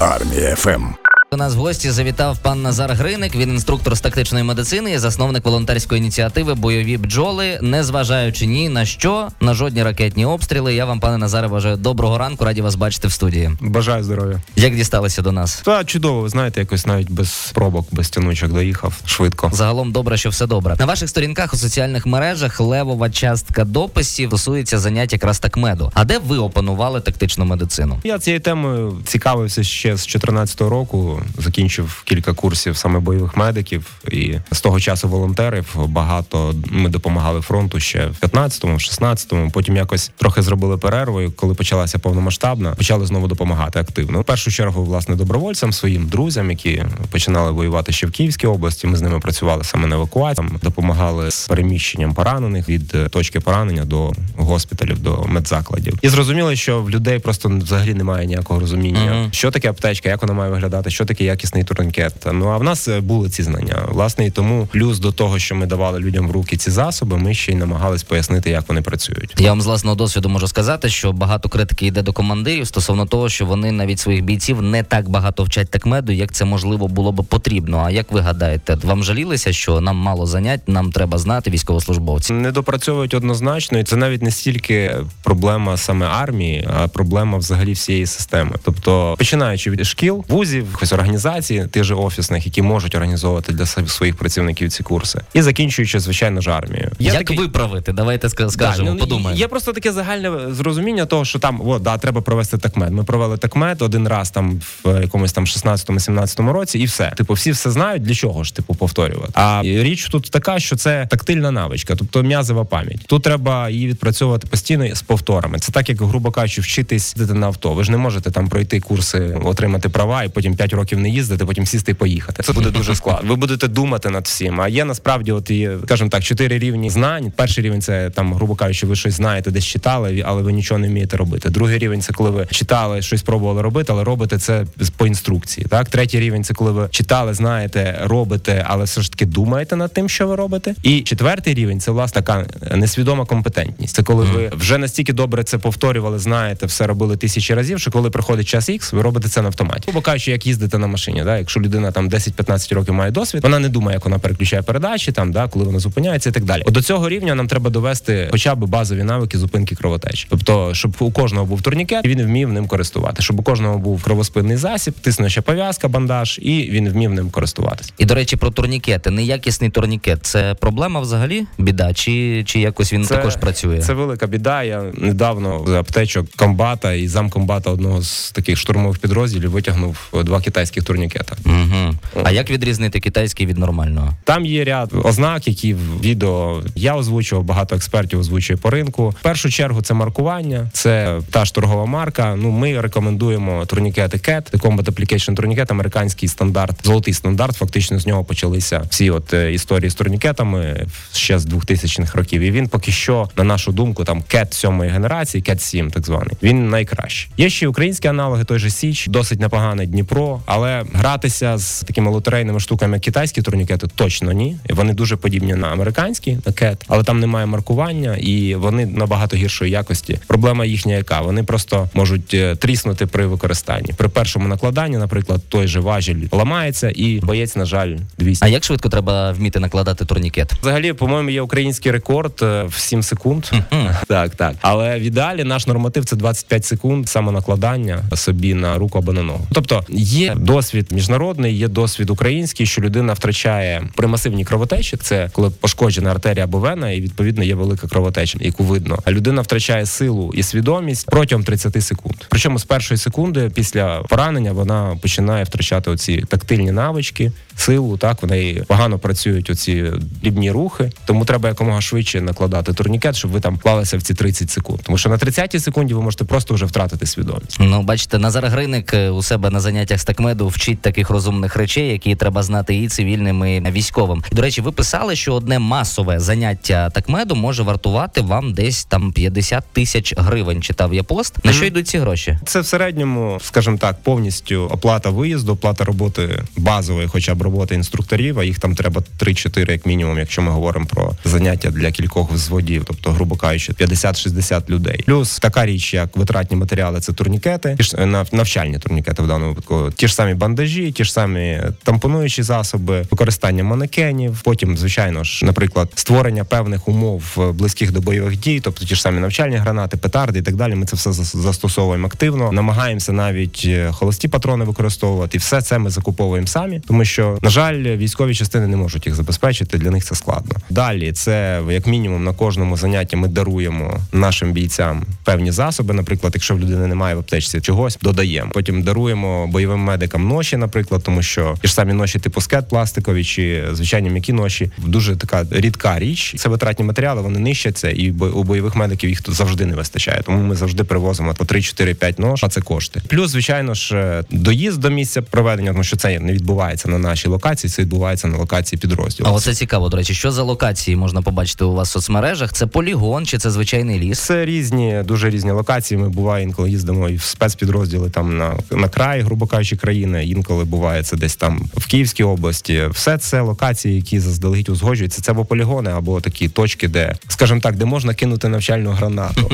Армія ФМ. У нас в гості завітав пан Назар Гриник. Він інструктор з тактичної медицини і засновник волонтерської ініціативи Бойові бджоли. Не зважаючи ні на що, на жодні ракетні обстріли. Я вам, пане Назаре, бажаю доброго ранку. Раді вас бачити в студії. Бажаю здоров'я. Як дісталися до нас? Та чудово, ви знаєте, якось навіть без пробок, без тянучок доїхав швидко. Загалом добре, що все добре. На ваших сторінках у соціальних мережах левова частка дописів стосується занять якраз такмеду. А де ви опанували тактичну медицину? Я цією темою цікавився ще з 2014 року. Закінчив кілька курсів саме бойових медиків, і з того часу волонтерів багато ми допомагали фронту ще в 15-му, в 16-му. Потім якось трохи зробили перерву. і Коли почалася повномасштабна, почали знову допомагати активно. В першу чергу, власне, добровольцям, своїм друзям, які починали воювати ще в Київській області. Ми з ними працювали саме на евакуації, допомагали з переміщенням поранених від е, точки поранення до госпіталів, до медзакладів. І зрозуміли, що в людей просто взагалі немає ніякого розуміння, Мгм. що таке аптечка, як вона має виглядати, що таке якісний турнікет. Ну а в нас е, були ці знання. Власне, і тому плюс до того, що ми давали людям в руки ці засоби, ми ще й намагались пояснити, як вони працюють. Я вам з власного досвіду можу сказати, що багато критики йде до командирів стосовно того, що вони навіть своїх бійців не так багато вчать такмеду, як це можливо було би потрібно. А як ви гадаєте, вам жалілися, що нам мало занять, нам треба знати військовослужбовці? Не допрацьовують однозначно, і це навіть не стільки проблема саме армії, а проблема взагалі всієї системи. Тобто, починаючи від шкіл, вузів, організацій, тих же офісних, які можуть організовувати для своїх працівників ці курси, і закінчуючи, звичайно ж, армією. Є як такий- виправити? Давайте скажемо, Да, ну, подумаємо. Є просто таке загальне зрозуміння того, що там о, да, треба провести такмет. Ми провели такмет один раз там в якомусь там 16-17 році, і все. Типу, всі все знають, для чого ж типу повторювати. А річ тут така, що це тактильна навичка, тобто м'язова пам'ять. Тут треба її відпрацьовувати постійно з повторами. Це так, як грубо кажучи, вчитись їздити на авто. Ви ж не можете там пройти курси, отримати права і потім 5 років не їздити, потім сісти і поїхати. Це буде дуже складно. Ви будете думати над всім. А є насправді, от і скажімо так, чотири рівні знань. Перший рівень це там, грубо кажучи, ви щось знаєте, десь читали, але ви нічого не вмієте робити. Другий рівень це коли ви читали, щось пробували робити, але робите це по інструкції. Так, третій рівень це коли ви читали, знаєте, робите, але все ж таки думаєте над тим, що ви робите. І четвертий рівень це власне така несвідома компетентність. Це коли ви вже настільки добре це повторювали, знаєте, все робили тисячі разів, що коли приходить час X, ви робите це на автоматі. Грубо кажучи, як їздити на машині. Да? Якщо людина там 10-15 років має досвід, вона не думає, як вона переключає передачі, там да, коли вона зупиняється і так далі. От до цього рівня нам треба довести хоча б базові навики зупинки кровотечі. Тобто, щоб у кожного був турнікет, і він вмів ним користувати, щоб у кожного був кровоспинний засіб, тиснуча пов'язка, бандаж, і він вмів ним користуватись. І до речі, про турнікети. Неякісний турнікет це проблема взагалі? Біда? Чи, чи якось він також працює? Це велика біда. Я недавно з аптечок комбата і замкомбата одного з таких штурмових підрозділів витягнув два китайських турнікета. Угу. А як відрізнити китайський від нормального? Там є ряд ознак, які в відео я озвучував, багато експертів озвучує по ринку. В першу чергу це маркування, це та ж торгова марка. Ну ми рекомендуємо турнікети CAT, Combat Application турнікет, американський стандарт, золотий стандарт. Фактично з нього почалися всі от е, історії з турнікетами ще з 2000-х років. І він поки що, на нашу думку, там CAT сьомої генерації, CAT 7 так званий. Він найкращий. Є ще українські аналоги, той же Січ, досить непоганий Дніпро, але гратися з такими лотерейними штуками, як китайські турнікети, точно ні. Вони дуже подібні на американські, на CAT, але там немає маркування і вони набагато гіршої якості. Проблема їхня, яка вони просто можуть е, тріснути при використанні. При першому накладанні, наприклад, той же важіль ламається, і боєць, на жаль, 200. А як швидко треба вміти накладати турнікет? Взагалі, по-моєму, є український рекорд е, в 7 секунд. так, так. Але в ідеалі наш норматив це 25 секунд самонакладання собі на руку або на ногу. Тобто є досвід міжнародний, є досвід український, що людина втрачає при масивній кровотечі. Це коли пошкоджена артерія або вена, і відповідно є велика кровотеча, яку видно. А людина втрачає силу і свідомість протягом 30 секунд. Причому з першої секунди після поранення вона починає втрачати оці тактильні навички, силу. Так в неї погано працюють оці дрібні рухи. Тому треба якомога швидше накладати турнікет, щоб ви там клалися в ці 30 секунд. Тому що на 30 секунді ви можете просто вже втратити свідомість. Ну, бачите, Назар Гриник е, у себе на заняттях з такмеду вчить таких розумних речей, які треба знати і цивільним, і військовим. До речі, ви писали, що одне масове заняття такмеду може вартувати вам десь там 50 тисяч гривень. Читав я пост. На що йдуть ці гроші? Це в середньому, скажімо так, повністю оплата виїзду, оплата роботи базової, хоча б роботи інструкторів, а їх там треба 3-4 як мінімум, якщо ми говоримо про заняття для кількох взводів, тобто, грубо кажучи, 50-60 людей. Плюс така річ, як витратні матеріали, це турнікети, е, навчальні турнікети в даному випадку. Ті ж самі бандажі, ті ж самі тампонуючі засоби, використання манекенів. Потім, звичайно ж, наприклад, створення певних умов е, близьких до бойових дій, тобто ті ж самі навчальні гранати, петарди і так далі. Ми це все застосовуємо активно. Намагаємося навіть е, холості патрони використовувати. І все це ми закуповуємо самі, тому що на жаль, військові частини не можуть їх забезпечити. Для них це складно. Далі це як мінімум на кожному занятті ми даруємо нашим бійцям певні засоби. Наприклад, якщо в людини немає в аптечці чогось, додаємо. Потім даруємо бойовим медикам ноші, наприклад, тому що ті ж самі ноші типу скет пластикові чи звичайні м'які ноші дуже така рідка річ. Це витратні матеріали, вони нищаться, і у бойових медиків їх тут завжди не вистачає. Тому ми завжди привозимо по 3, 4, 5 нож, а це кошти. Плюс, звичайно ж, е, доїзд до місця проведення, тому що це не відбувається на нашій локації, це відбувається на локації підрозділу. А оце цікаво, до речі, що за локації можна побачити у вас в соцмережах? Це полігон чи це звичайний ліс? Це різні, дуже різні локації. Ми буває інколи їздимо і в спецпідрозділи там на, на край, грубо кажучи, країни. Інколи буває це десь там в Київській області. Все це локації, які заздалегідь узгоджуються. Це або полігони, або такі точки, де, скажімо так, де можна кинути навчальну гранату.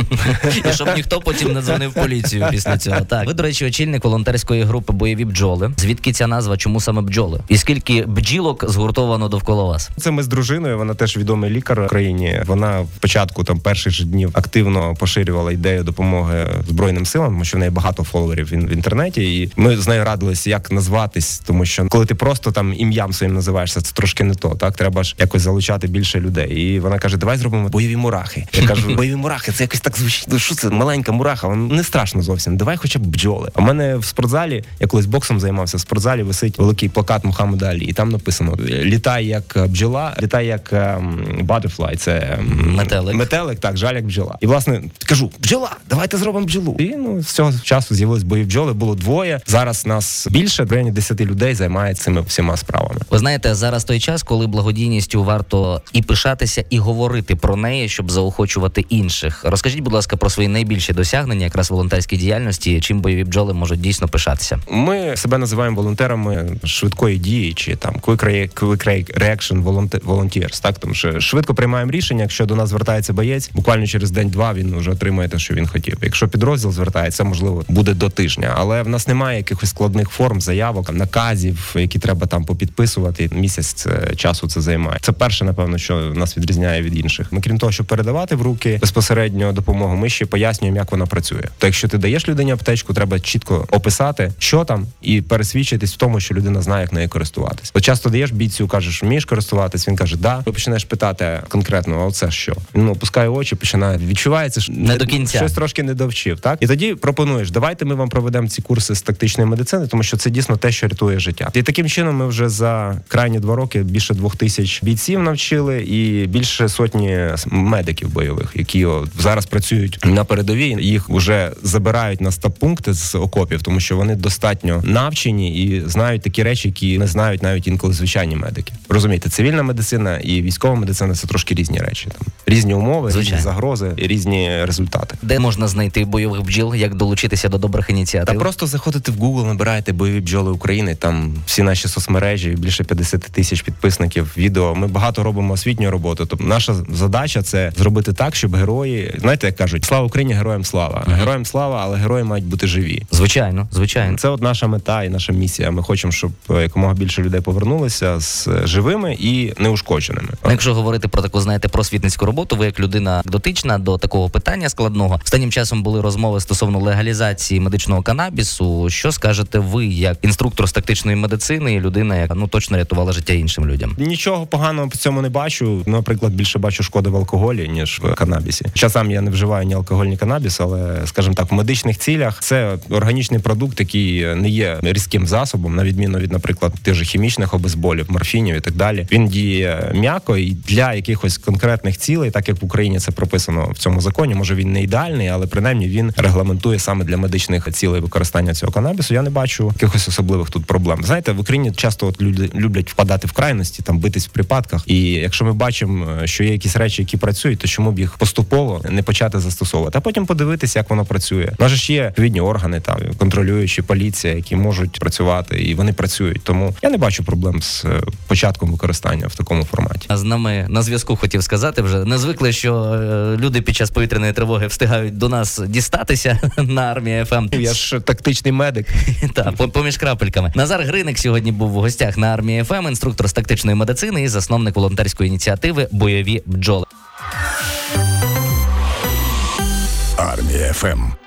І щоб ніхто потім не дзвонив поліцію після цього. Так, ви, до речі, очільник волонтерської групи бойові бджоли. Звідки ця назва? Чому саме бджоли? І скільки бджілок згуртовано довкола вас? Це ми з дружиною. Вона теж відомий лікар в країні. Вона в початку там перших ж днів активно поширювала ідею допомоги збройним силам, тому що в неї багато фоловерів в інтернеті. І ми з нею радилися, як назватись, тому що коли ти просто там ім'ям своїм називаєшся, це трошки не то. Так треба ж якось залучати більше людей. І вона каже: Давай зробимо бойові мурахи. Я кажу, бойові мурахи, це якось так звучить. Ну що це маленька мураха? Вона не страшно зовсім. Давай хоча б бджоли. А в мене в спортзалі, я колись боксом займався, в спортзалі висить великий плакат Мухаммеда Алі, і там написано: літай як бджола, літай як butterfly, це Метелик. Метелик, так, жаль, як бджола. І власне кажу, бджола, давайте зробимо бджолу. І ну з цього часу з'явились бої бджоли, було двоє. Зараз нас більше, в районі 10 людей займає цими всіма справами. Ви знаєте, зараз той час, коли благодійністю варто і пишатися, і говорити про неї, щоб заохочувати інших. Розкажіть, будь ласка, про свої найбільші досягнення якраз волонтерській діяльності, чим бойові бджоли можуть дійсно пишатися. Ми себе називаємо волонтерами швидкої дії чи там quick, rea- quick rea- reaction volunteers, Так тому що швидко приймаємо рішення. Якщо до нас звертається боєць, буквально через день-два він вже отримує те, що він хотів. Якщо підрозділ звертається, можливо, буде до тижня, але в нас немає якихось складних форм, заявок, наказів, які треба там попідписувати. Місяць часу це займає. Це перше, напевно, що нас відрізняє від інших. Ми крім того, щоб передавати в руки безпосередньо допомогу, ми ще пояснюємо, як вона працює. То якщо ти даєш людині аптечку, треба чітко описати, що там, і пересвідчитись в тому, що людина знає, як нею користуватись. От часто даєш бійцю, кажеш, вмієш користуватись. Він каже, да. Ви починаєш питати конкретно, а оце що? Він ну, опускає очі, починає відчувається, що Не до кінця. щось трошки не довчив. Так і тоді пропонуєш, давайте ми вам проведемо ці курси з тактичної медицини, тому що це дійсно те, що рятує життя. І таким чином ми вже за крайні два роки більше двох тисяч бійців навчили, і більше сотні медиків бойових, які о, зараз працюють на передовій. Їх вже забирають на стаб-пункти з окопів, тому що вони достатньо навчені і знають такі речі, які не знають навіть інколи звичайні медики. Розумієте, цивільна медицина і військова медицина це трошки різні речі. Там різні умови, Звичайно. різні загрози і різні результати. Де можна знайти бойових бджіл, як долучитися до добрих Та ініціатив? просто заходите в Google, набираєте бойові бджоли України. Там всі наші соцмережі, більше 50 тисяч підписників. Відео. Ми багато робимо освітньої роботи. Тобто наша задача це зробити так, щоб герої, знаєте, як кажуть, слава Україні, героям слава. Героям слава, але герої мають бути живі. Звичайно, звичайно. Це от наша мета і наша місія. Ми хочемо, щоб е, якомога більше людей повернулися з е, живими і неушкодженими. Ну, Якщо говорити про таку, знаєте, просвітницьку роботу, ви як людина дотична до такого питання складного. Останнім часом були розмови стосовно легалізації медичного канабісу. Що скажете ви, як інструктор з тактичної медицини і людина, яка ну точно рятувала життя іншим людям? Нічого поганого в цьому не бачу. Наприклад, більше бачу шкоди в алкоголі ніж в канабісі. Хоча сам я не вживаю ні алкоголь, ні канабіс, але скажімо так, в медичних цілях це органічний продукт, який не є різким засобом, на відміну від, наприклад, тих же хімічних обезболів, морфінів і так далі. Він діє м'яко і для якихось конкретних цілей, так як в Україні це прописано в цьому законі. Може він не ідеальний, але принаймні він регламентує саме для медичних цілей використання цього канабісу. Я не бачу якихось особливих тут проблем. Знаєте, в Україні часто от люди люблять впадати в крайності, там битись в припадках. І якщо ми бачимо, що є якісь речі, які працюють, то чому б їх поступово не почати застосовувати, а потім подивитися, як воно працює. У нас ж є відповідні органи, там контролюючі поліція, які можуть працювати, і вони працюють. Тому я не бачу проблем з е, початком використання в такому форматі. А з нами на зв'язку хотів сказати вже не звикли, що е, люди під час повітряної тривоги встигають до нас дістатися на армії ФМ. Я ж тактичний медик. Та поміж крапельками. Назар Гриник сьогодні був в гостях на армії ФМ, інструктор з тактичної медицини і засновник волонтерської ініціативи Бойові бджоли. Армія ФМ.